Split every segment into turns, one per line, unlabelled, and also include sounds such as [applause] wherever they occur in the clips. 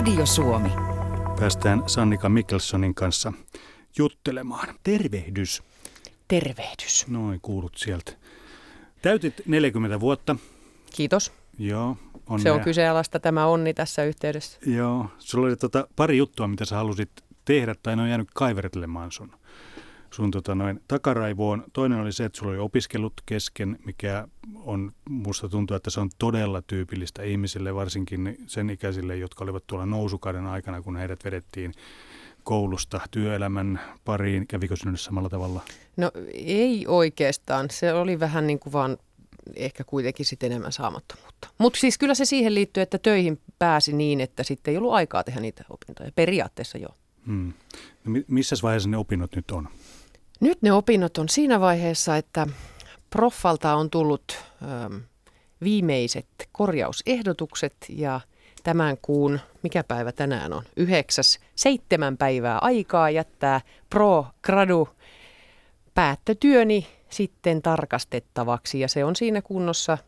Radio Suomi.
Päästään Sannika Mikkelsonin kanssa juttelemaan. Tervehdys.
Tervehdys.
Noin, kuulut sieltä. Täytit 40 vuotta.
Kiitos.
Joo. Onnea.
Se on kyseenalaista tämä onni tässä yhteydessä.
Joo. Sulla oli tota pari juttua, mitä sä halusit tehdä, tai ne on jäänyt kaivertelemaan sun, sun tota noin takaraivoon. Toinen oli se, että sulla oli opiskelut kesken, mikä on, musta tuntuu, että se on todella tyypillistä ihmisille, varsinkin sen ikäisille, jotka olivat tuolla nousukauden aikana, kun heidät vedettiin koulusta työelämän pariin. Kävikö sinulle samalla tavalla?
No ei oikeastaan. Se oli vähän niin kuin vaan ehkä kuitenkin sitten enemmän saamattomuutta. Mutta siis kyllä se siihen liittyy, että töihin pääsi niin, että sitten ei ollut aikaa tehdä niitä opintoja. Periaatteessa joo.
Hmm. No, missä vaiheessa ne opinnot nyt on?
Nyt ne opinnot on siinä vaiheessa, että Proffalta on tullut ähm, viimeiset korjausehdotukset ja tämän kuun, mikä päivä tänään on, yhdeksäs, seitsemän päivää aikaa jättää Pro Gradu päättötyöni sitten tarkastettavaksi ja se on siinä kunnossa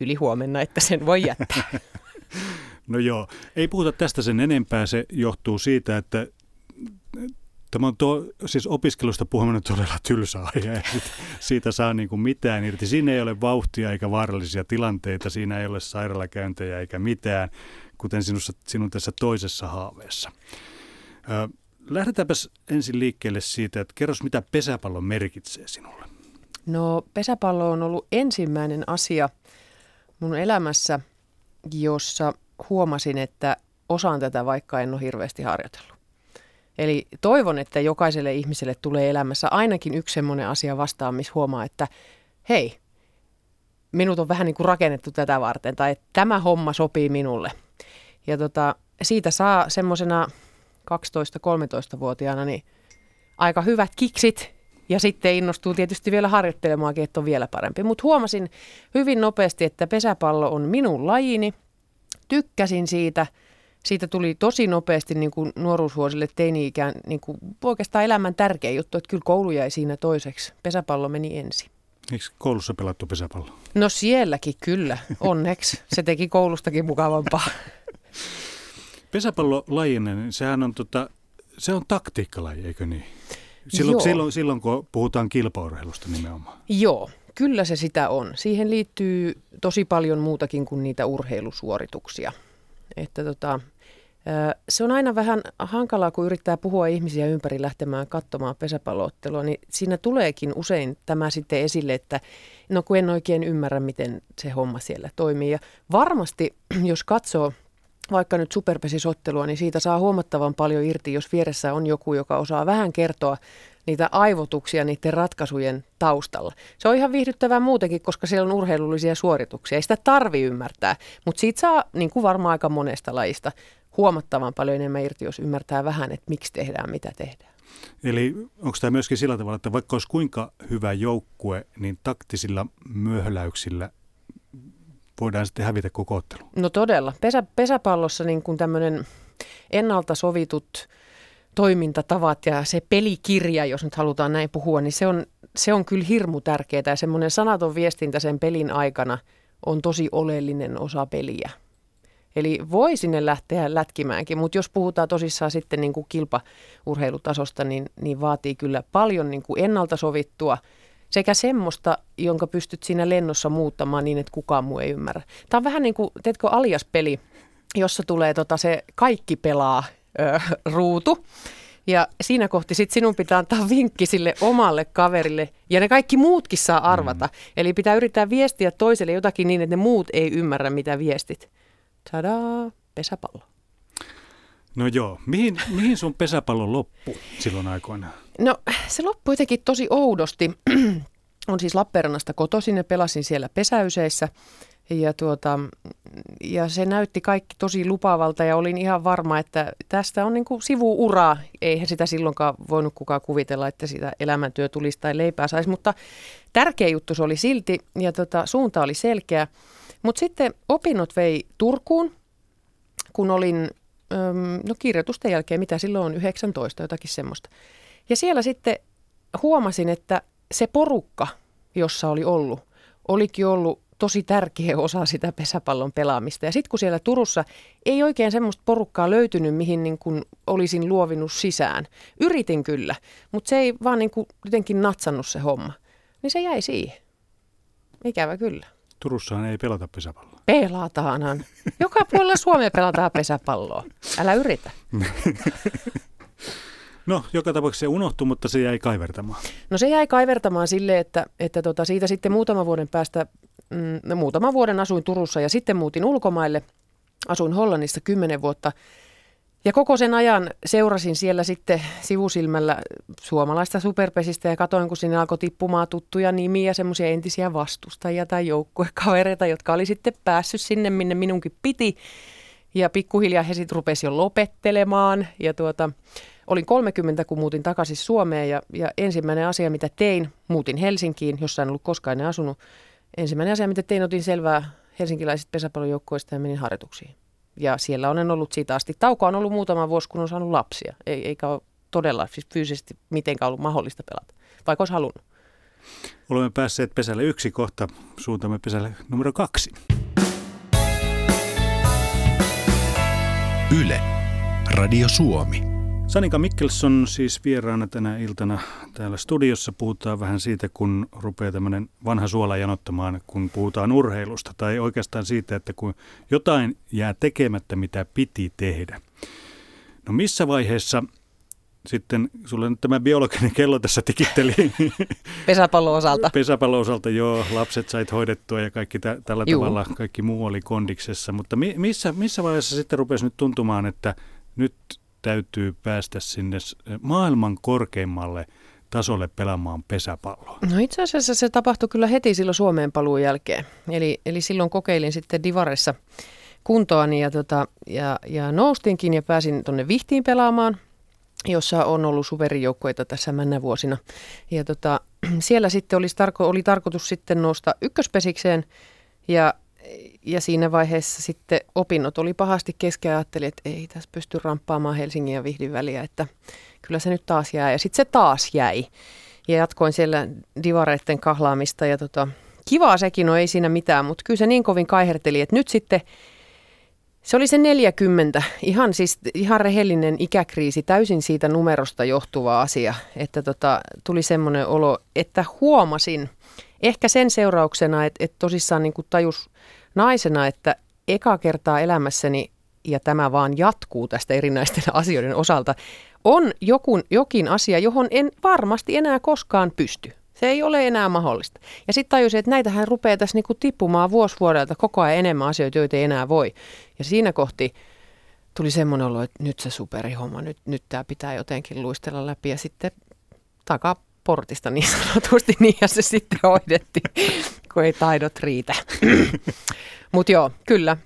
yli huomenna, että sen voi jättää. [laughs] [laughs]
No joo, ei puhuta tästä sen enempää. Se johtuu siitä, että Tämä on tuo, siis opiskelusta puhuminen todella tylsä aihe. [laughs] Siitä saa niin kuin mitään irti. Siinä ei ole vauhtia eikä vaarallisia tilanteita, siinä ei ole sairaalakäyntejä eikä mitään, kuten sinussa, sinun tässä toisessa haaveessa. Lähdetäänpäs ensin liikkeelle siitä, että kerros mitä pesäpallo merkitsee sinulle.
No pesäpallo on ollut ensimmäinen asia mun elämässä, jossa huomasin, että osaan tätä, vaikka en ole hirveästi harjoitellut. Eli toivon, että jokaiselle ihmiselle tulee elämässä ainakin yksi semmoinen asia vastaan, missä huomaa, että hei, minut on vähän niin kuin rakennettu tätä varten, tai että tämä homma sopii minulle. Ja tota, siitä saa semmoisena 12-13-vuotiaana niin aika hyvät kiksit, ja sitten innostuu tietysti vielä harjoittelemaankin, että on vielä parempi. Mutta huomasin hyvin nopeasti, että pesäpallo on minun lajini. Tykkäsin siitä – siitä tuli tosi nopeasti niin kuin nuoruusvuosille teini-ikään niin kuin oikeastaan elämän tärkeä juttu, että kyllä koulu jäi siinä toiseksi. Pesäpallo meni ensin.
Eikö koulussa pelattu pesäpallo?
No sielläkin kyllä, onneksi. Se teki koulustakin mukavampaa.
Pesäpallo lajinen, sehän on, tota, se on taktiikkalaji, eikö niin? Silloin, silloin, silloin kun puhutaan kilpaurheilusta nimenomaan.
Joo, kyllä se sitä on. Siihen liittyy tosi paljon muutakin kuin niitä urheilusuorituksia. Että tota, se on aina vähän hankalaa, kun yrittää puhua ihmisiä ympäri lähtemään katsomaan pesäpalloottelua, niin siinä tuleekin usein tämä sitten esille, että no kun en oikein ymmärrä, miten se homma siellä toimii. Ja varmasti, [clears throat] jos katsoo vaikka nyt superpesisottelua, niin siitä saa huomattavan paljon irti, jos vieressä on joku, joka osaa vähän kertoa niitä aivotuksia niiden ratkaisujen taustalla. Se on ihan viihdyttävää muutenkin, koska siellä on urheilullisia suorituksia. Ei sitä tarvi ymmärtää, mutta siitä saa, niin kuin varmaan aika monesta lajista, huomattavan paljon enemmän irti, jos ymmärtää vähän, että miksi tehdään, mitä tehdään.
Eli onko tämä myöskin sillä tavalla, että vaikka olisi kuinka hyvä joukkue, niin taktisilla myöhläyksillä voidaan sitten hävitä koko ottelu?
No todella. Pesä, pesäpallossa niin kuin tämmöinen ennalta sovitut toimintatavat ja se pelikirja, jos nyt halutaan näin puhua, niin se on, se on kyllä hirmu tärkeää ja semmoinen sanaton viestintä sen pelin aikana on tosi oleellinen osa peliä. Eli voi sinne lähteä lätkimäänkin, mutta jos puhutaan tosissaan sitten niin kuin kilpaurheilutasosta, niin, niin vaatii kyllä paljon niin kuin ennalta sovittua sekä semmoista, jonka pystyt siinä lennossa muuttamaan niin, että kukaan muu ei ymmärrä. Tämä on vähän niin kuin, teetkö alias-peli, jossa tulee tota se kaikki pelaa ö, ruutu. Ja siinä kohti sit sinun pitää antaa vinkki sille omalle kaverille, ja ne kaikki muutkin saa arvata. Mm. Eli pitää yrittää viestiä toiselle jotakin niin, että ne muut ei ymmärrä, mitä viestit. Tadaa, pesäpallo.
No joo, mihin, mihin sun pesäpallo loppu silloin aikoinaan?
No se loppui jotenkin tosi oudosti. [clears throat] on siis Lappeenrannasta kotoisin ja pelasin siellä pesäyseissä. Ja, tuota, ja se näytti kaikki tosi lupaavalta ja olin ihan varma, että tästä on niin kuin sivuura. Eihän sitä silloinkaan voinut kukaan kuvitella, että sitä elämäntyö tulisi tai leipää saisi, mutta tärkeä juttu se oli silti ja tota, suunta oli selkeä. Mutta sitten opinnot vei Turkuun, kun olin no kirjoitusten jälkeen, mitä silloin on, 19, jotakin semmoista. Ja siellä sitten huomasin, että se porukka, jossa oli ollut, olikin ollut tosi tärkeä osa sitä pesäpallon pelaamista. Ja sitten kun siellä Turussa ei oikein semmoista porukkaa löytynyt, mihin niin kuin olisin luovinut sisään. Yritin kyllä, mutta se ei vaan niin kuin jotenkin natsannut se homma. Niin se jäi siihen. Ikävä kyllä.
Turussahan ei pelata pesäpalloa.
Pelataanhan. Joka puolella Suomea pelataan pesäpalloa. Älä yritä. [laughs]
No, joka tapauksessa se unohtui, mutta se jäi kaivertamaan.
No se jäi kaivertamaan sille, että, että tota, siitä sitten muutaman vuoden päästä, mm, muutaman vuoden asuin Turussa ja sitten muutin ulkomaille. Asuin Hollannissa kymmenen vuotta ja koko sen ajan seurasin siellä sitten sivusilmällä suomalaista superpesistä ja katoin, kun sinne alkoi tippumaan tuttuja nimiä, semmoisia entisiä vastustajia tai joukkuekavereita, jotka oli sitten päässyt sinne, minne minunkin piti. Ja pikkuhiljaa he sitten rupesi jo lopettelemaan ja tuota, olin 30, kun muutin takaisin Suomeen ja, ja ensimmäinen asia, mitä tein, muutin Helsinkiin, jossa en ollut koskaan ennen asunut. Ensimmäinen asia, mitä tein, otin selvää helsinkiläisistä pesäpallojoukkoista ja menin harjoituksiin. Ja siellä olen ollut siitä asti. Tauko on ollut muutama vuosi, kun on saanut lapsia. Ei, eikä ole todella siis fyysisesti mitenkään ollut mahdollista pelata, vaikka olisi halunnut.
Olemme päässeet pesälle yksi kohta, suuntamme pesälle numero kaksi.
Yle, Radio Suomi.
Sanika Mikkelson siis vieraana tänä iltana täällä studiossa. Puhutaan vähän siitä, kun rupeaa tämmöinen vanha suola janottamaan, kun puhutaan urheilusta. Tai oikeastaan siitä, että kun jotain jää tekemättä, mitä piti tehdä. No missä vaiheessa sitten, sulle nyt tämä biologinen kello tässä tikitteli. [laughs]
Pesäpallon osalta.
Pesäpallon osalta, joo. Lapset sait hoidettua ja kaikki tä- tällä Juu. tavalla, kaikki muu oli kondiksessa. Mutta mi- missä, missä vaiheessa sitten rupesi nyt tuntumaan, että nyt täytyy päästä sinne maailman korkeimmalle tasolle pelaamaan pesäpalloa?
No itse asiassa se tapahtui kyllä heti silloin Suomeen paluun jälkeen. Eli, eli silloin kokeilin sitten Divaressa kuntoani ja, tota, ja, ja noustinkin ja pääsin tuonne Vihtiin pelaamaan, jossa on ollut suverijoukkoita tässä männä vuosina. Ja tota, [clears throat] siellä sitten olisi tarko, oli tarkoitus sitten nousta ykköspesikseen ja ja siinä vaiheessa sitten opinnot oli pahasti kesken ja ajattelin, että ei tässä pysty ramppaamaan Helsingin ja Vihdin väliä, että kyllä se nyt taas jää. Ja sitten se taas jäi. Ja jatkoin siellä divareiden kahlaamista ja tota, kivaa sekin, no ei siinä mitään, mutta kyllä se niin kovin kaiherteli, että nyt sitten se oli se 40, ihan siis ihan rehellinen ikäkriisi, täysin siitä numerosta johtuva asia, että tota, tuli semmoinen olo, että huomasin, ehkä sen seurauksena, että, että tosissaan niin kuin tajus naisena, että eka kertaa elämässäni, ja tämä vaan jatkuu tästä erinäisten [laughs] asioiden osalta, on jokun, jokin asia, johon en varmasti enää koskaan pysty. Se ei ole enää mahdollista. Ja sitten tajusin, että näitähän rupeaa tässä niinku tippumaan vuosi vuodelta koko ajan enemmän asioita, joita ei enää voi. Ja siinä kohti tuli semmoinen olo, että nyt se superihomma, nyt, nyt tämä pitää jotenkin luistella läpi. Ja sitten takaportista niin sanotusti, [laughs] niin ja se sitten hoidettiin kun ei taidot riitä. [clears throat] Mutta joo, kyllä,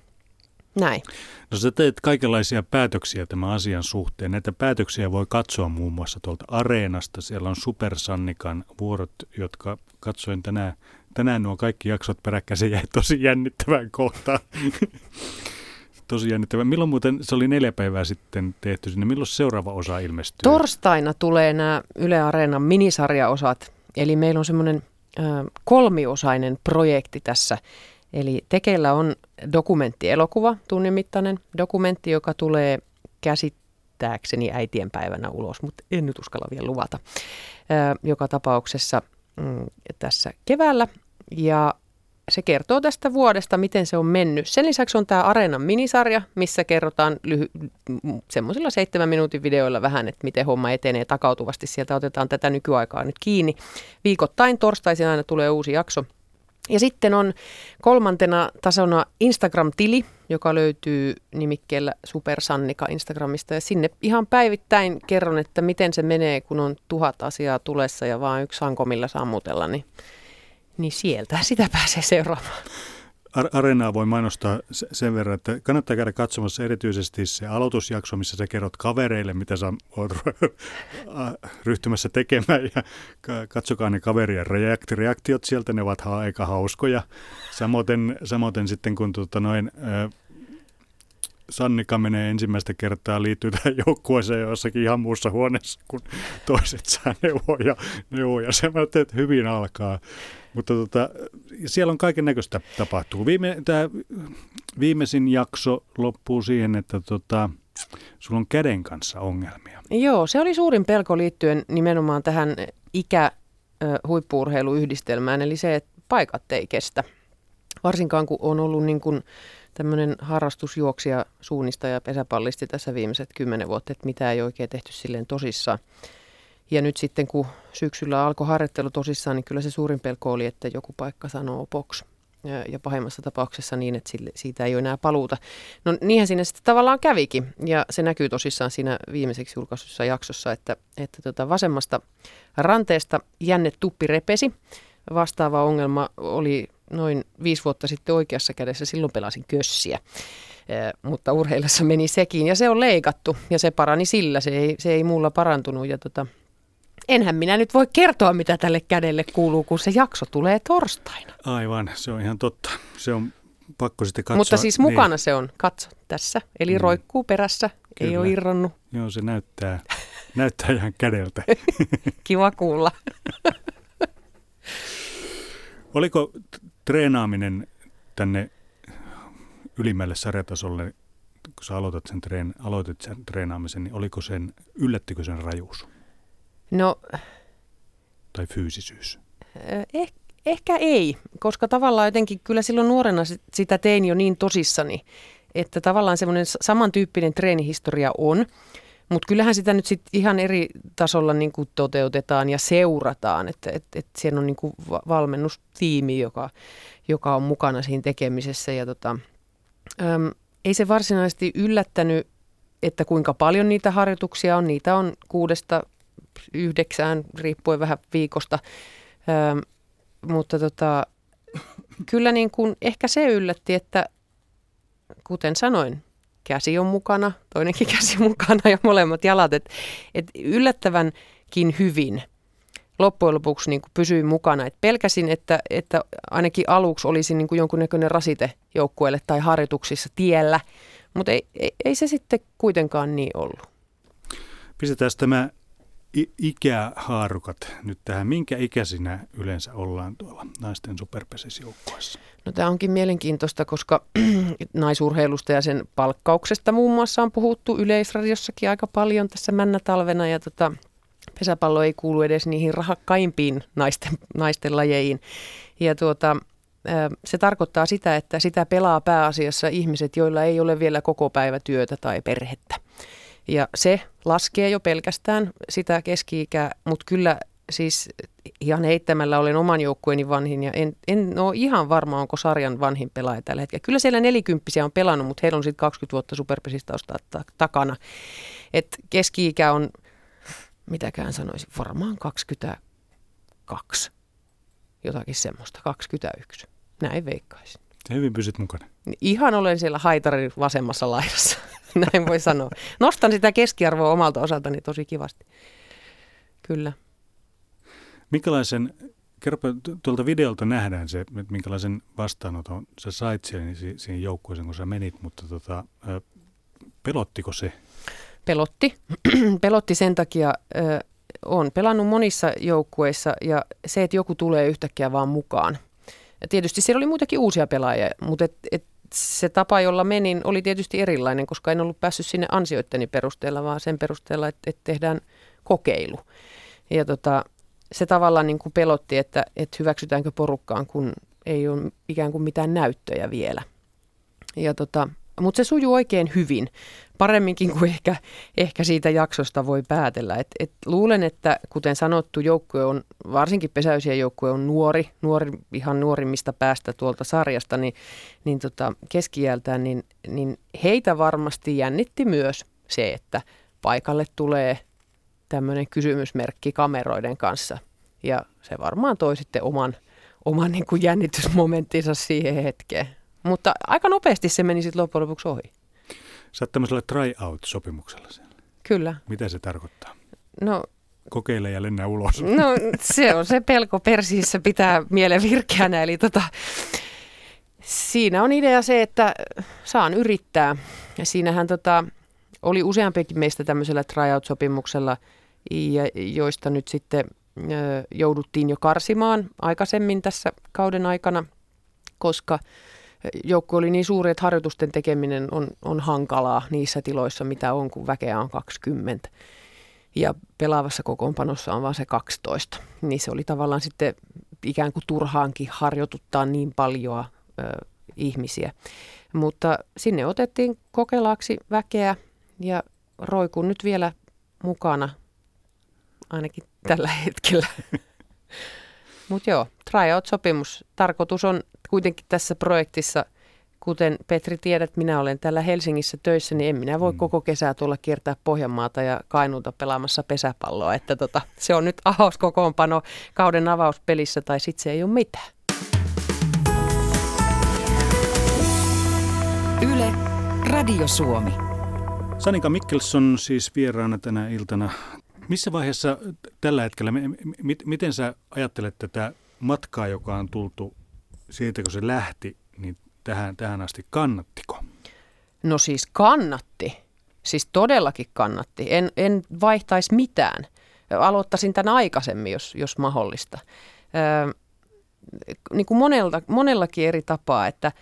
näin.
No sä teet kaikenlaisia päätöksiä tämän asian suhteen. Näitä päätöksiä voi katsoa muun muassa tuolta Areenasta. Siellä on Supersannikan vuorot, jotka katsoin tänään. Tänään nuo kaikki jaksot peräkkäin, jäi tosi jännittävään kohtaan. [laughs] tosi jännittävää. Milloin muuten, se oli neljä päivää sitten tehty sinne, milloin seuraava osa ilmestyy?
Torstaina tulee nämä Yle Areenan minisarjaosat. Eli meillä on semmoinen kolmiosainen projekti tässä. Eli tekeillä on dokumenttielokuva, tunnimittainen dokumentti, joka tulee käsittääkseni äitien päivänä ulos, mutta en nyt uskalla vielä luvata. Joka tapauksessa mm, tässä keväällä. Ja se kertoo tästä vuodesta, miten se on mennyt. Sen lisäksi on tämä Areenan minisarja, missä kerrotaan lyhy- semmoisilla seitsemän minuutin videoilla vähän, että miten homma etenee takautuvasti. Sieltä otetaan tätä nykyaikaa nyt kiinni. Viikoittain torstaisin aina tulee uusi jakso. Ja sitten on kolmantena tasona Instagram-tili, joka löytyy nimikkeellä Supersannika Instagramista. Ja sinne ihan päivittäin kerron, että miten se menee, kun on tuhat asiaa tulessa ja vaan yksi sanko, millä sammutella. Niin niin sieltä sitä pääsee seuraamaan.
Areenaa voi mainostaa sen verran, että kannattaa käydä katsomassa erityisesti se aloitusjakso, missä sä kerrot kavereille, mitä sä oot ryhtymässä tekemään ja katsokaa ne kaverien reaktiot sieltä, ne ovat aika hauskoja. Samoin, samoin sitten kun tuota noin, Sannika menee ensimmäistä kertaa liittyy tähän joukkueeseen jossakin ihan muussa huoneessa, kun toiset saa neuvoja, neuvoja. Se mä että hyvin alkaa. Mutta tota, siellä on kaiken näköistä tapahtuu. Viime, tämä viimeisin jakso loppuu siihen, että tota, sulla on käden kanssa ongelmia.
Joo, se oli suurin pelko liittyen nimenomaan tähän ikä huippuurheiluyhdistelmään, eli se, että paikat ei kestä. Varsinkaan kun on ollut niin kuin tämmöinen harrastusjuoksija, suunnistaja, pesäpallisti tässä viimeiset kymmenen vuotta, että mitä ei oikein tehty silleen tosissaan. Ja nyt sitten kun syksyllä alkoi harjoittelu tosissaan, niin kyllä se suurin pelko oli, että joku paikka sanoo poks. Ja pahimmassa tapauksessa niin, että sille, siitä ei ole enää paluuta. No niinhän siinä sitten tavallaan kävikin. Ja se näkyy tosissaan siinä viimeiseksi julkaisussa jaksossa, että, että tota vasemmasta ranteesta jänne tuppi repesi. Vastaava ongelma oli noin viisi vuotta sitten oikeassa kädessä. Silloin pelasin kössiä. Mutta urheilassa meni sekin ja se on leikattu ja se parani sillä. Se ei, se ei muulla parantunut ja tota, enhän minä nyt voi kertoa, mitä tälle kädelle kuuluu, kun se jakso tulee torstaina.
Aivan, se on ihan totta. Se on pakko sitten katsoa.
Mutta siis mukana niin. se on, katso tässä. Eli mm. roikkuu perässä, Kyllä. ei ole irronnut.
Joo, se näyttää, [laughs] näyttää ihan kädeltä. [laughs]
Kiva kuulla.
Oliko treenaaminen tänne ylimmälle sarjatasolle, kun sä aloitat sen, treen, aloitit sen treenaamisen, niin oliko sen, yllättikö sen rajuus?
No...
Tai fyysisyys?
Eh, ehkä ei, koska tavallaan jotenkin kyllä silloin nuorena sitä tein jo niin tosissani, että tavallaan semmoinen samantyyppinen treenihistoria on. Mutta kyllähän sitä nyt sit ihan eri tasolla niin kuin toteutetaan ja seurataan, että et, et siellä on niin kuin valmennustiimi, joka, joka on mukana siinä tekemisessä. Ja tota, äm, ei se varsinaisesti yllättänyt, että kuinka paljon niitä harjoituksia on. Niitä on kuudesta yhdeksään, riippuen vähän viikosta. Ö, mutta tota, kyllä niin kuin, ehkä se yllätti, että kuten sanoin, käsi on mukana, toinenkin [laughs] käsi mukana ja molemmat jalat. Että et yllättävänkin hyvin loppujen lopuksi niin kuin pysyi mukana. Et pelkäsin, että, että ainakin aluksi olisi niin jonkunnäköinen rasite joukkueelle tai harjoituksissa tiellä, mutta ei, ei, ei se sitten kuitenkaan niin ollut.
Pistetään tämä ikähaarukat nyt tähän. Minkä ikäisinä yleensä ollaan tuolla naisten superpesisjoukkueessa?
No tämä onkin mielenkiintoista, koska [clears throat] naisurheilusta ja sen palkkauksesta muun muassa on puhuttu yleisradiossakin aika paljon tässä männä talvena ja tota, pesäpallo ei kuulu edes niihin rahakkaimpiin naisten, naisten lajeihin. Ja tuota, se tarkoittaa sitä, että sitä pelaa pääasiassa ihmiset, joilla ei ole vielä koko päivä työtä tai perhettä. Ja se laskee jo pelkästään sitä keski-ikää, mutta kyllä siis ihan heittämällä olen oman joukkueeni vanhin ja en, en ole ihan varma, onko sarjan vanhin pelaaja tällä hetkellä. Kyllä siellä nelikymppisiä on pelannut, mutta heillä on sitten 20 vuotta superpesistä takana. Et keski-ikä on, mitäkään sanoisin, varmaan 22. Jotakin semmoista, 21. Näin veikkaisin.
Hyvin pysyt mukana.
Ihan olen siellä haitarin vasemmassa laidassa. [laughs] näin voi sanoa. Nostan sitä keskiarvoa omalta osaltani tosi kivasti. Kyllä.
Minkälaisen, kerro tuolta videolta nähdään se, että minkälaisen vastaanoton sä sait siellä niin siihen joukkueeseen, kun sä menit, mutta tota, pelottiko se?
Pelotti. [clears throat] Pelotti sen takia, on pelannut monissa joukkueissa ja se, että joku tulee yhtäkkiä vaan mukaan. Ja tietysti siellä oli muitakin uusia pelaajia, mutta et, et se tapa, jolla menin, oli tietysti erilainen, koska en ollut päässyt sinne ansioitteni perusteella, vaan sen perusteella, että, että tehdään kokeilu. Ja tota, se tavallaan niin kuin pelotti, että, että hyväksytäänkö porukkaan, kun ei ole ikään kuin mitään näyttöjä vielä. Ja tota, mutta se sujuu oikein hyvin, paremminkin kuin ehkä, ehkä siitä jaksosta voi päätellä. Et, et luulen, että kuten sanottu, joukkue on, varsinkin pesäysien joukkue on nuori, nuori, ihan nuorimmista päästä tuolta sarjasta, niin, niin tota, keskiältään, niin, niin heitä varmasti jännitti myös se, että paikalle tulee tämmöinen kysymysmerkki kameroiden kanssa. Ja se varmaan toi sitten oman, oman niin kuin jännitysmomenttinsa siihen hetkeen. Mutta aika nopeasti se meni sitten loppujen lopuksi ohi.
Sä oot tämmöisellä try-out-sopimuksella siellä.
Kyllä.
Mitä se tarkoittaa?
No,
Kokeile ja lennä ulos.
No se on se pelko persiissä pitää mielen virkeänä. Eli tota, siinä on idea se, että saan yrittää. ja siinähän tota, oli useampikin meistä tämmöisellä tryout-sopimuksella, joista nyt sitten ö, jouduttiin jo karsimaan aikaisemmin tässä kauden aikana, koska joukko oli niin suuri, että harjoitusten tekeminen on, on hankalaa niissä tiloissa, mitä on, kun väkeä on 20. Ja pelaavassa kokoonpanossa on vain se 12. Niin se oli tavallaan sitten ikään kuin turhaankin harjoituttaa niin paljon ö, ihmisiä. Mutta sinne otettiin kokelaaksi väkeä ja roikun nyt vielä mukana, ainakin tällä hetkellä. [laughs] Mutta joo, tryout-sopimus. Tarkoitus on kuitenkin tässä projektissa, kuten Petri tiedät, minä olen täällä Helsingissä töissä, niin en minä voi mm. koko kesää tulla kiertää Pohjanmaata ja Kainuuta pelaamassa pesäpalloa. Että tota, se on nyt avauskokoonpano kauden avauspelissä tai sitten se ei ole mitään.
Yle, Radio Suomi.
Sanika Mikkelson siis vieraana tänä iltana. Missä vaiheessa tällä hetkellä, miten sä ajattelet tätä matkaa, joka on tultu siitä, kun se lähti, niin tähän, tähän asti kannattiko?
No siis kannatti. Siis todellakin kannatti. En, en vaihtaisi mitään. Aloittaisin tämän aikaisemmin, jos, jos mahdollista. Öö, niin kuin monelta, monellakin eri tapaa, että,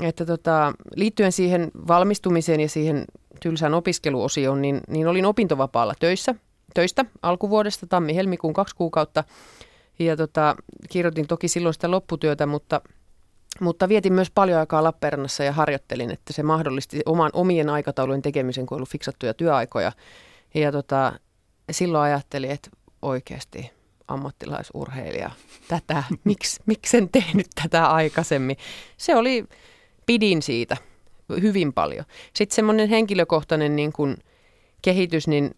että tota, liittyen siihen valmistumiseen ja siihen tylsään opiskeluosioon, niin, niin olin opintovapaalla töissä, töistä alkuvuodesta, tammi-helmikuun kaksi kuukautta. Ja tota, kirjoitin toki silloin sitä lopputyötä, mutta, mutta vietin myös paljon aikaa Lappeenrannassa ja harjoittelin, että se mahdollisti oman omien aikataulujen tekemisen, kun ollut fiksattuja työaikoja. Ja tota, silloin ajattelin, että oikeasti ammattilaisurheilija, tätä, [laughs] miksi, miksi en tehnyt tätä aikaisemmin. Se oli, pidin siitä hyvin paljon. Sitten semmoinen henkilökohtainen niin kuin kehitys, niin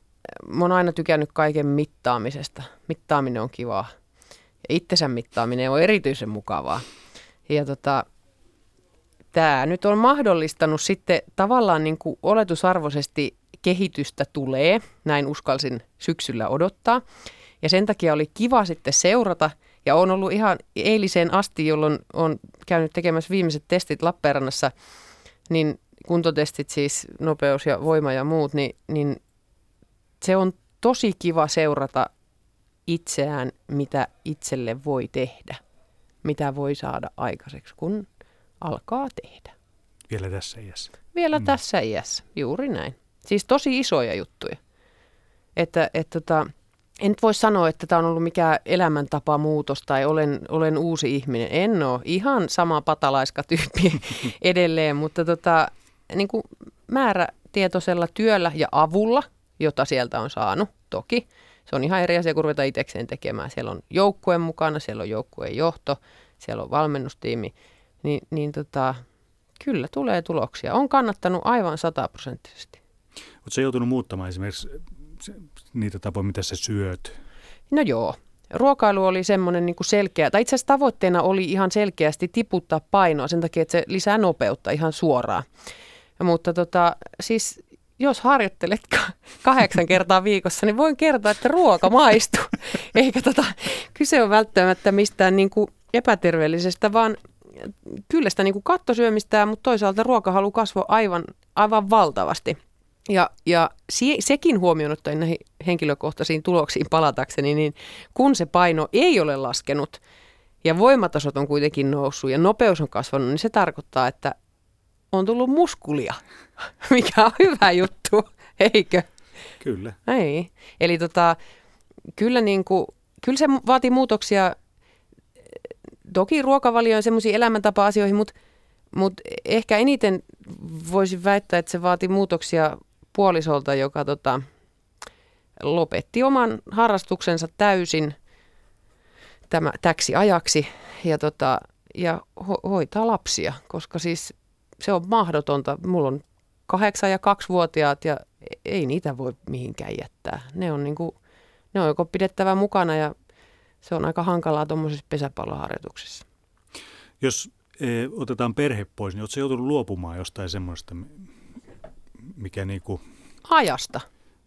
mä oon aina tykännyt kaiken mittaamisesta. Mittaaminen on kivaa. Itsensä mittaaminen on erityisen mukavaa. Ja tota, tämä nyt on mahdollistanut sitten tavallaan niin kuin oletusarvoisesti kehitystä tulee, näin uskalsin syksyllä odottaa. Ja sen takia oli kiva sitten seurata, ja on ollut ihan eiliseen asti, jolloin on käynyt tekemässä viimeiset testit Lappeenrannassa, niin kuntotestit siis, nopeus ja voima ja muut, niin, niin se on tosi kiva seurata itseään, mitä itselle voi tehdä, mitä voi saada aikaiseksi, kun alkaa tehdä.
Vielä tässä iässä.
Vielä mm. tässä iässä, juuri näin. Siis tosi isoja juttuja. Että, että tota, en nyt voi sanoa, että tämä on ollut mikään elämäntapa muutos tai olen, olen uusi ihminen. En ole. Ihan sama patalaiska tyyppi [laughs] edelleen, mutta tota, niin kuin määrätietoisella työllä ja avulla, jota sieltä on saanut toki, se on ihan eri asia kuin ruveta itsekseen tekemään. Siellä on joukkue mukana, siellä on joukkueen johto, siellä on valmennustiimi, niin, niin tota, kyllä tulee tuloksia. On kannattanut aivan sataprosenttisesti.
Oletko joutunut muuttamaan esimerkiksi niitä tapoja, mitä sä syöt?
No joo. Ruokailu oli semmoinen niin selkeä, tai itse asiassa tavoitteena oli ihan selkeästi tiputtaa painoa sen takia, että se lisää nopeutta ihan suoraan. Mutta tota, siis jos harjoittelet kahdeksan kertaa viikossa, niin voin kertoa, että ruoka maistuu. [laughs] Eikä tota, kyse on välttämättä mistään niin kuin epäterveellisestä, vaan kyllä sitä niin kuin kattosyömistä, mutta toisaalta ruokahalu kasvoi aivan, aivan valtavasti. Ja, ja se, sekin huomioon ottaen näihin henkilökohtaisiin tuloksiin palatakseni, niin kun se paino ei ole laskenut ja voimatasot on kuitenkin noussut ja nopeus on kasvanut, niin se tarkoittaa, että on tullut muskulia, [laughs] mikä on hyvä juttu, eikö?
Kyllä.
Ei. Eli tota, kyllä, niin kuin, kyllä se vaatii muutoksia. Toki ruokavalio on semmoisia elämäntapa-asioihin, mutta, mutta ehkä eniten voisin väittää, että se vaatii muutoksia puolisolta, joka tota, lopetti oman harrastuksensa täysin tämä, täksi ajaksi ja, tota, ja ho- hoitaa lapsia, koska siis se on mahdotonta. Mulla on kahdeksan- ja kaksivuotiaat ja ei niitä voi mihinkään jättää. Ne on, niin kuin, ne on joko pidettävä mukana ja se on aika hankalaa tuommoisessa pesäpalloharjoituksessa.
Jos e, otetaan perhe pois, niin oletko joutunut luopumaan jostain semmoista, mikä niin kuin...
Ajasta.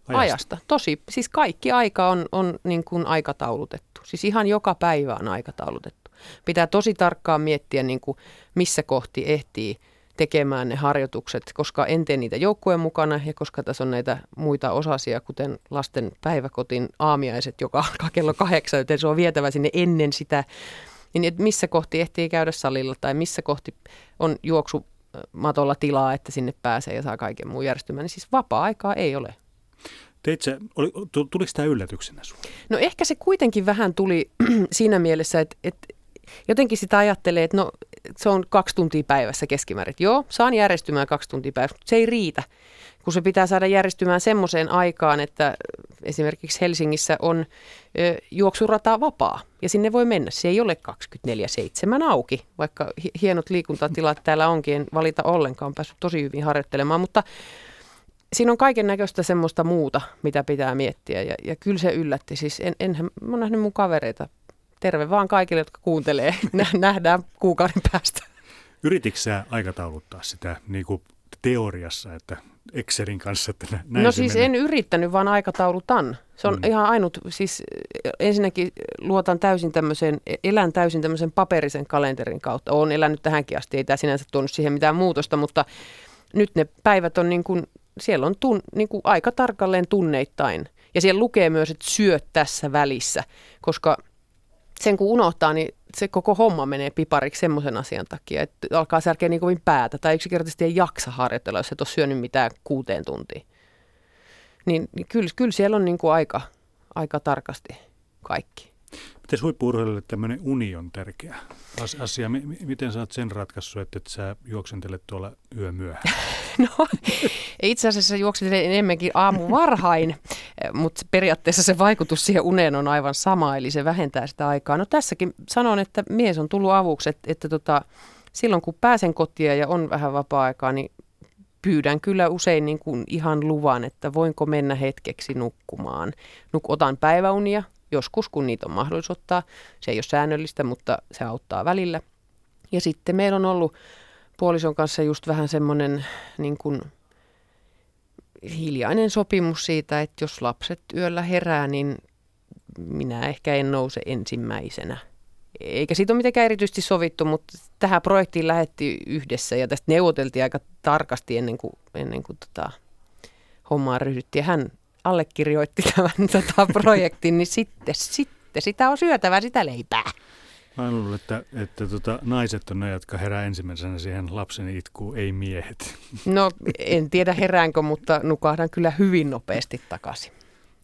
Ajasta. Ajasta. Tosi, siis kaikki aika on, on niin kuin aikataulutettu. Siis ihan joka päivä on aikataulutettu. Pitää tosi tarkkaan miettiä, niin kuin missä kohti ehtii tekemään ne harjoitukset, koska en tee niitä joukkueen mukana ja koska tässä on näitä muita osasia, kuten lasten päiväkotin aamiaiset, joka alkaa kello kahdeksan, joten se on vietävä sinne ennen sitä, niin että missä kohti ehtii käydä salilla tai missä kohti on juoksu matolla tilaa, että sinne pääsee ja saa kaiken muun järjestymään, niin siis vapaa-aikaa ei ole.
Teitsä, oli, tuliko tämä yllätyksenä sinulle?
No ehkä se kuitenkin vähän tuli [clears throat] siinä mielessä, että, että jotenkin sitä ajattelee, että no se on kaksi tuntia päivässä keskimäärin. Joo, saan järjestymään kaksi tuntia päivässä, mutta se ei riitä, kun se pitää saada järjestymään semmoiseen aikaan, että esimerkiksi Helsingissä on ö, juoksurata vapaa ja sinne voi mennä. Se ei ole 24-7 auki, vaikka hienot liikuntatilat täällä onkin, en valita ollenkaan, päässyt tosi hyvin harjoittelemaan, mutta siinä on kaiken näköistä semmoista muuta, mitä pitää miettiä ja, ja kyllä se yllätti. Siis en, enhän, mä oon nähnyt mun kavereita terve vaan kaikille, jotka kuuntelee. [laughs] Nähdään kuukauden päästä.
Yrititkö sä aikatauluttaa sitä niin kuin teoriassa, että Excelin kanssa, että näin
No siis menee? en yrittänyt, vaan aikataulutan. Se on mm. ihan ainut, siis ensinnäkin luotan täysin tämmöiseen, elän täysin tämmöisen paperisen kalenterin kautta. Olen elänyt tähänkin asti, ei tämä sinänsä tuonut siihen mitään muutosta, mutta nyt ne päivät on niin kuin, siellä on tun, niin kuin aika tarkalleen tunneittain. Ja siellä lukee myös, että syö tässä välissä, koska sen kun unohtaa, niin se koko homma menee pipariksi semmoisen asian takia, että alkaa särkeä niin kovin päätä tai yksinkertaisesti ei jaksa harjoitella, jos et ole syönyt mitään kuuteen tuntiin. Niin, niin kyllä, kyllä siellä on niin kuin aika, aika tarkasti kaikki.
Miten huippu tämmöinen uni on tärkeä asia? Miten sä oot sen ratkaissut, että et sä juoksentelet tuolla yö myöhään? [laughs]
No, itse asiassa juoksentelen enemmänkin aamu varhain, mutta periaatteessa se vaikutus siihen uneen on aivan sama, eli se vähentää sitä aikaa. No tässäkin sanon, että mies on tullut avuksi, että, että tota, silloin kun pääsen kotia ja on vähän vapaa-aikaa, niin pyydän kyllä usein niin kuin ihan luvan, että voinko mennä hetkeksi nukkumaan. Nuk, otan päiväunia, joskus kun niitä on mahdollisuus ottaa. Se ei ole säännöllistä, mutta se auttaa välillä. Ja sitten meillä on ollut puolison kanssa just vähän semmoinen niin kuin hiljainen sopimus siitä, että jos lapset yöllä herää, niin minä ehkä en nouse ensimmäisenä. Eikä siitä ole mitenkään erityisesti sovittu, mutta tähän projektiin lähetti yhdessä ja tästä neuvoteltiin aika tarkasti ennen kuin, ennen kuin tota, hommaan ryhdyttiin. Hän allekirjoitti tämän [laughs] tota, projektin, niin sitten, sitten sitä on syötävä sitä leipää.
Mä luulen, että, että tota, naiset on ne, jotka herää ensimmäisenä siihen lapsen itkuun, ei miehet. [laughs]
No en tiedä heräänkö, mutta nukahdan kyllä hyvin nopeasti takaisin.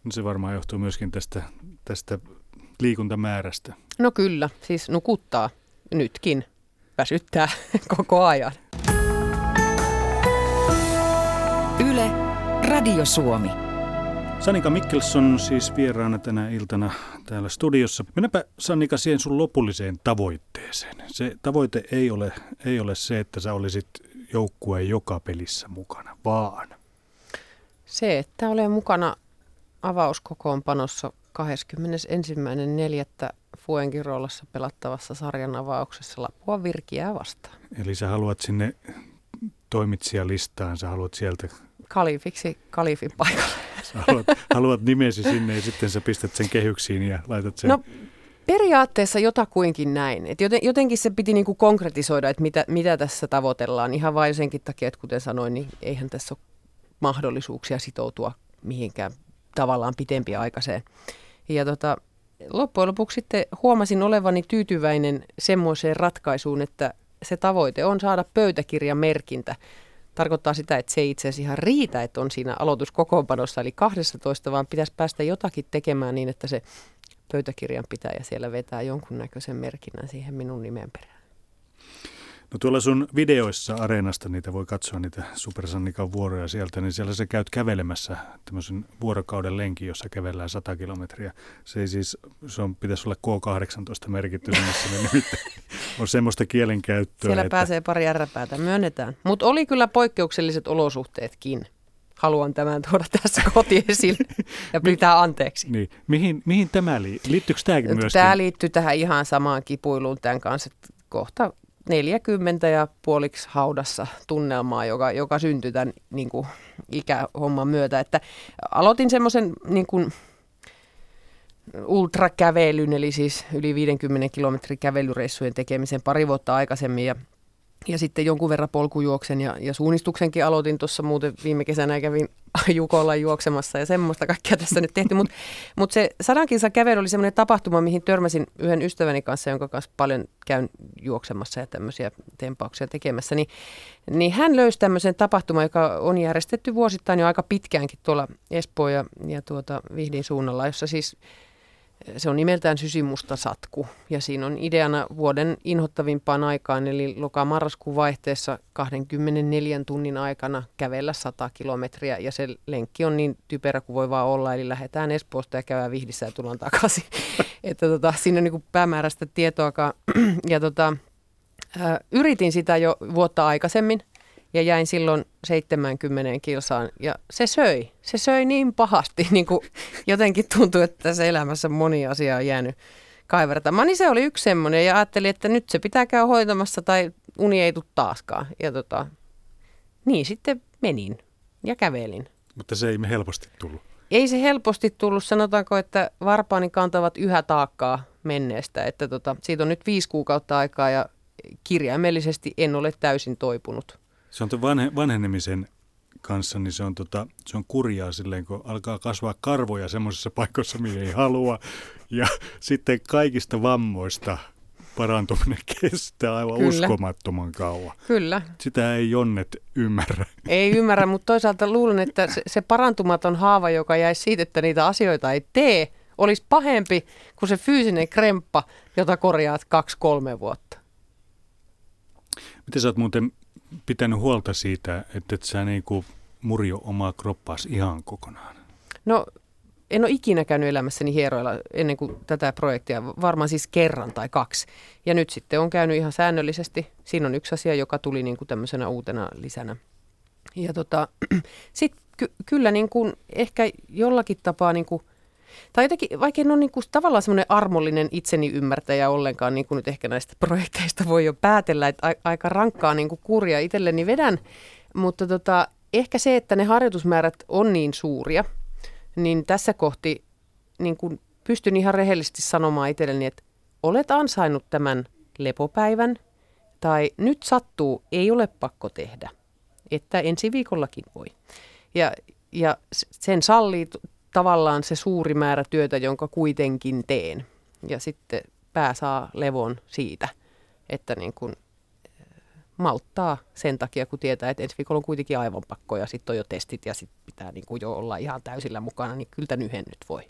No, se varmaan johtuu myöskin tästä, tästä liikuntamäärästä.
No kyllä, siis nukuttaa nytkin, väsyttää [laughs] koko ajan.
Yle, Radio Suomi.
Sanika Mikkelson siis vieraana tänä iltana täällä studiossa. Mennäpä Sanika siihen sun lopulliseen tavoitteeseen. Se tavoite ei ole, ei ole se, että sä olisit joukkueen joka pelissä mukana, vaan...
Se, että olen mukana avauskokoonpanossa 21.4. Fuengiroolassa pelattavassa sarjan avauksessa Lapua Virkiää vastaan.
Eli sä haluat sinne toimitsijalistaan, sä haluat sieltä
kalifiksi kalifin paikalle. [laughs]
haluat, haluat nimesi sinne ja sitten sä pistät sen kehyksiin ja laitat sen.
No periaatteessa jotakuinkin näin. Et joten, jotenkin se piti niinku konkretisoida, että mitä, mitä tässä tavoitellaan. Ihan vain senkin takia, että kuten sanoin, niin eihän tässä ole mahdollisuuksia sitoutua mihinkään tavallaan pitempiaikaiseen. Ja tota, loppujen lopuksi sitten huomasin olevani tyytyväinen semmoiseen ratkaisuun, että se tavoite on saada pöytäkirjamerkintä tarkoittaa sitä, että se ei itse asiassa ihan riitä, että on siinä aloituskokoonpanossa, eli 12, vaan pitäisi päästä jotakin tekemään niin, että se pöytäkirjan pitäjä siellä vetää jonkunnäköisen merkinnän siihen minun nimen perään.
No tuolla sun videoissa Areenasta, niitä voi katsoa niitä Supersannikan vuoroja sieltä, niin siellä sä käyt kävelemässä tämmöisen vuorokauden lenki, jossa kävellään 100 kilometriä. Se ei siis, se on, pitäisi olla K18 merkitty, missä ne nimittäin on semmoista kielenkäyttöä.
Siellä että... pääsee pari ärräpäätä, myönnetään. Mutta oli kyllä poikkeukselliset olosuhteetkin. Haluan tämän tuoda tässä [laughs] koti esille ja pyytää anteeksi.
Niin. Mihin, mihin tämä liittyy? Liittyykö tämäkin myöskin?
Tämä liittyy tähän ihan samaan kipuiluun tämän kanssa, että kohta 40 ja puoliksi haudassa tunnelmaa, joka, joka syntyi tämän niin kuin, ikähomman myötä. Että aloitin semmoisen niin ultrakävelyn, eli siis yli 50 kilometrin kävelyreissujen tekemisen pari vuotta aikaisemmin. Ja ja sitten jonkun verran polkujuoksen ja, ja suunnistuksenkin aloitin tuossa muuten viime kesänä kävin [laughs] Jukolla juoksemassa ja semmoista kaikkea tässä nyt tehty. Mutta mut se sadan kilsan kävely oli semmoinen tapahtuma, mihin törmäsin yhden ystäväni kanssa, jonka kanssa paljon käyn juoksemassa ja tämmöisiä tempauksia tekemässä. Niin, niin hän löysi tämmöisen tapahtuman, joka on järjestetty vuosittain jo aika pitkäänkin tuolla Espoo ja, ja tuota Vihdin suunnalla, jossa siis se on nimeltään Sysimusta satku. Ja siinä on ideana vuoden inhottavimpaan aikaan eli loka-marraskuun vaihteessa 24 tunnin aikana kävellä 100 kilometriä. Ja se lenkki on niin typerä kuin voi vaan olla eli lähdetään Espoosta ja käydään Vihdissä ja tullaan takaisin. [laughs] että tota, siinä on niin päämääräistä tietoakaan. [clears throat] Ja tota, yritin sitä jo vuotta aikaisemmin ja jäin silloin 70 kilsaan ja se söi. Se söi niin pahasti, [laughs] niin kuin jotenkin tuntui, että tässä elämässä moni asia on jäänyt kaivertamaan. Niin se oli yksi semmoinen ja ajattelin, että nyt se pitää käydä hoitamassa tai uni ei tule taaskaan. Ja tota, niin sitten menin ja kävelin.
Mutta se ei me helposti tullut.
Ei se helposti tullut. Sanotaanko, että varpaani kantavat yhä taakkaa menneestä. Että tota, siitä on nyt viisi kuukautta aikaa ja kirjaimellisesti en ole täysin toipunut.
Se on vanhe, vanhenemisen kanssa, niin se on, tota, se on kurjaa silleen, kun alkaa kasvaa karvoja semmoisessa paikoissa, mihin ei halua. Ja [laughs] sitten kaikista vammoista parantuminen [laughs] kestää aivan Kyllä. uskomattoman kauan.
Kyllä.
Sitä ei Jonnet ymmärrä.
Ei ymmärrä, mutta toisaalta luulen, että se, se parantumaton haava, joka jäisi siitä, että niitä asioita ei tee, olisi pahempi kuin se fyysinen kremppa, jota korjaat kaksi-kolme vuotta.
Miten sä oot muuten pitänyt huolta siitä, että et sä niinku murjo omaa kroppaas ihan kokonaan?
No en ole ikinä käynyt elämässäni hieroilla ennen kuin tätä projektia, varmaan siis kerran tai kaksi. Ja nyt sitten on käynyt ihan säännöllisesti. Siinä on yksi asia, joka tuli niin kuin tämmöisenä uutena lisänä. Ja tota, [clears throat] sitten ky- kyllä niin kuin ehkä jollakin tapaa niin kuin – tai jotenkin, vaikka en ole niin kuin tavallaan semmoinen armollinen itseni ymmärtäjä ollenkaan, niin kuin nyt ehkä näistä projekteista voi jo päätellä, että aika rankkaa niin kuin kurja itselleni vedän, mutta tota, ehkä se, että ne harjoitusmäärät on niin suuria, niin tässä kohti niin kuin pystyn ihan rehellisesti sanomaan itselleni, että olet ansainnut tämän lepopäivän, tai nyt sattuu, ei ole pakko tehdä, että ensi viikollakin voi. Ja, ja sen sallii tavallaan se suuri määrä työtä, jonka kuitenkin teen. Ja sitten pää saa levon siitä, että niin kuin eh, malttaa sen takia, kun tietää, että ensi viikolla on kuitenkin aivan pakko ja sitten on jo testit ja sitten pitää niin kuin jo olla ihan täysillä mukana, niin kyllä tämän yhden nyt voi.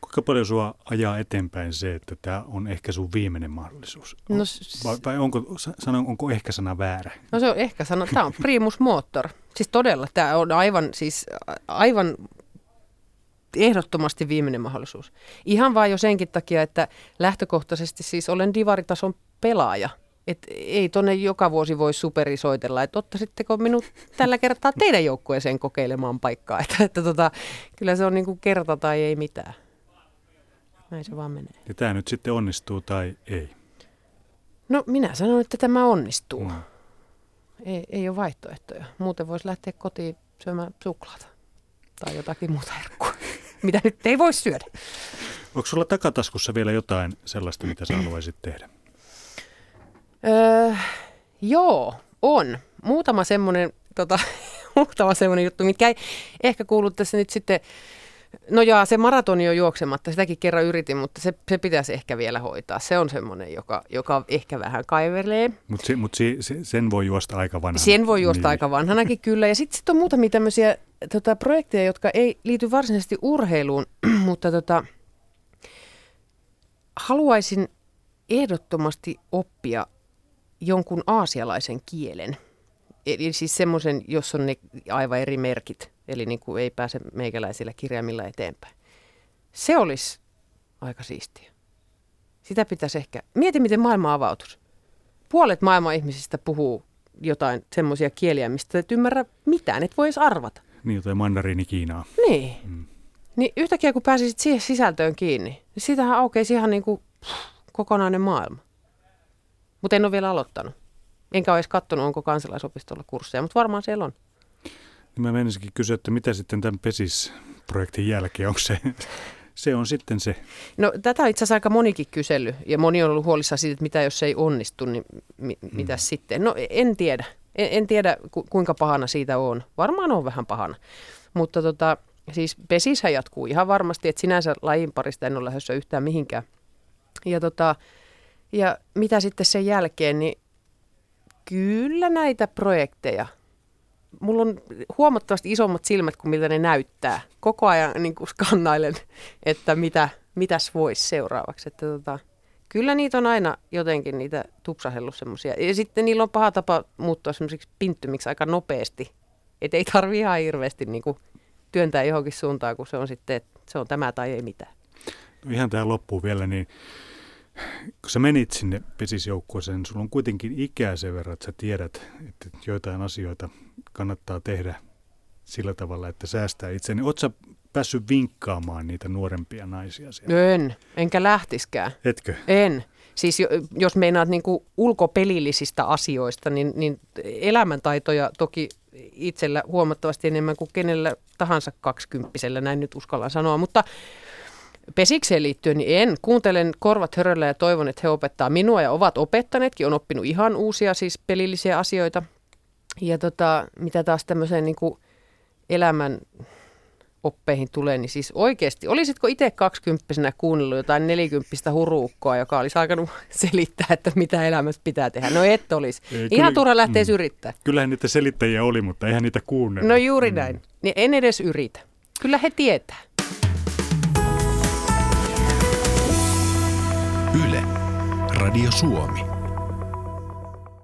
Kuinka paljon sua ajaa eteenpäin se, että tämä on ehkä sun viimeinen mahdollisuus? No, vai, vai onko, sanon, onko ehkä sana väärä?
No se on ehkä sana, tämä on primus motor. Siis todella, tämä on aivan, siis aivan ehdottomasti viimeinen mahdollisuus. Ihan vain jo senkin takia, että lähtökohtaisesti siis olen divaritason pelaaja. Et ei tonne joka vuosi voi superisoitella, että ottaisitteko minut tällä kertaa teidän joukkueeseen kokeilemaan paikkaa. [laughs] Että, että tota, kyllä se on niin kuin kerta tai ei mitään. Näin se vaan menee.
Ja tämä nyt sitten onnistuu tai ei?
No minä sanon, että tämä onnistuu. Mm. Ei, ei ole vaihtoehtoja. Muuten voisi lähteä kotiin syömään suklaata tai jotakin muuta herkkua mitä nyt ei voi syödä.
Onko sulla takataskussa vielä jotain sellaista, mitä sä haluaisit tehdä?
Öö, joo, on. Muutama semmoinen tota, [laughs] muutama semmoinen juttu, mikä ei ehkä kuulu tässä nyt sitten No jaa, se maratoni on juoksematta, sitäkin kerran yritin, mutta se, se pitäisi ehkä vielä hoitaa. Se on semmoinen, joka, joka ehkä vähän kaivelee.
Mutta se, mut se, se, sen voi juosta aika vanhana.
Sen voi juosta niin. aika vanhanakin kyllä. Ja sitten sit on muutamia tämmöisiä tota, projekteja, jotka ei liity varsinaisesti urheiluun, [clears throat] mutta tota, haluaisin ehdottomasti oppia jonkun aasialaisen kielen. Eli siis semmoisen, jos on ne aivan eri merkit, eli niin kuin ei pääse meikäläisillä kirjaimilla eteenpäin. Se olisi aika siistiä. Sitä pitäisi ehkä... Mieti, miten maailma avautuisi. Puolet maailman ihmisistä puhuu jotain semmoisia kieliä, mistä et ymmärrä mitään, et voi edes arvata.
Niin, jotain mandariini Kiinaa.
Niin. Mm. Niin yhtäkkiä kun pääsisit siihen sisältöön kiinni, niin siitähän aukeisi ihan niin kuin kokonainen maailma. Mutta en ole vielä aloittanut. Enkä ole edes katsonut, onko kansalaisopistolla kursseja, mutta varmaan siellä on.
Niin mä menisinkin kysyä, että mitä sitten tämän PESIS-projektin jälkeen, onko se [laughs] se on sitten se.
No tätä on itse asiassa aika monikin kysely ja moni on ollut huolissaan siitä, että mitä jos se ei onnistu, niin mi- mitä mm. sitten? No en tiedä. En, en tiedä ku- kuinka pahana siitä on. Varmaan on vähän pahana. Mutta tota, siis pesisä jatkuu ihan varmasti, että sinänsä lajin parista en ole lähdössä yhtään mihinkään. Ja, tota, ja mitä sitten sen jälkeen, niin kyllä näitä projekteja. Mulla on huomattavasti isommat silmät kuin miltä ne näyttää. Koko ajan niin kuin skannailen, että mitä, mitäs voisi seuraavaksi. Että tota, kyllä niitä on aina jotenkin niitä tupsahellut semmoisia. Ja sitten niillä on paha tapa muuttua semmoisiksi pinttymiksi aika nopeasti. Että ei tarvi ihan hirveästi niin kuin työntää johonkin suuntaan, kun se on sitten, että se on tämä tai ei mitään.
No ihan tähän loppuun vielä, niin kun sä menit sinne pesisjoukkueeseen, sulla on kuitenkin ikää sen verran, että sä tiedät, että joitain asioita kannattaa tehdä sillä tavalla, että säästää itse. Niin sä päässyt vinkkaamaan niitä nuorempia naisia siellä?
En, enkä lähtiskään.
Etkö?
En. Siis jos meinaat niin kuin ulkopelillisistä asioista, niin, niin elämäntaitoja toki itsellä huomattavasti enemmän kuin kenellä tahansa kaksikymppisellä, näin nyt uskallan sanoa, mutta pesikseen liittyen, niin en. Kuuntelen korvat höröllä ja toivon, että he opettaa minua ja ovat opettaneetkin. On oppinut ihan uusia siis pelillisiä asioita. Ja tota, mitä taas tämmöiseen niin kuin elämän oppeihin tulee, niin siis oikeasti, olisitko itse kaksikymppisenä kuunnellut jotain nelikymppistä huruukkoa, joka olisi alkanut [laughs] selittää, että mitä elämässä pitää tehdä? No et olisi. Ei, Ihan kyllä, turha lähtee mm, yrittää.
Kyllähän niitä selittäjiä oli, mutta eihän niitä kuunnella.
No juuri mm. näin. Niin en edes yritä. Kyllä he tietää.
Yle. Radio Suomi.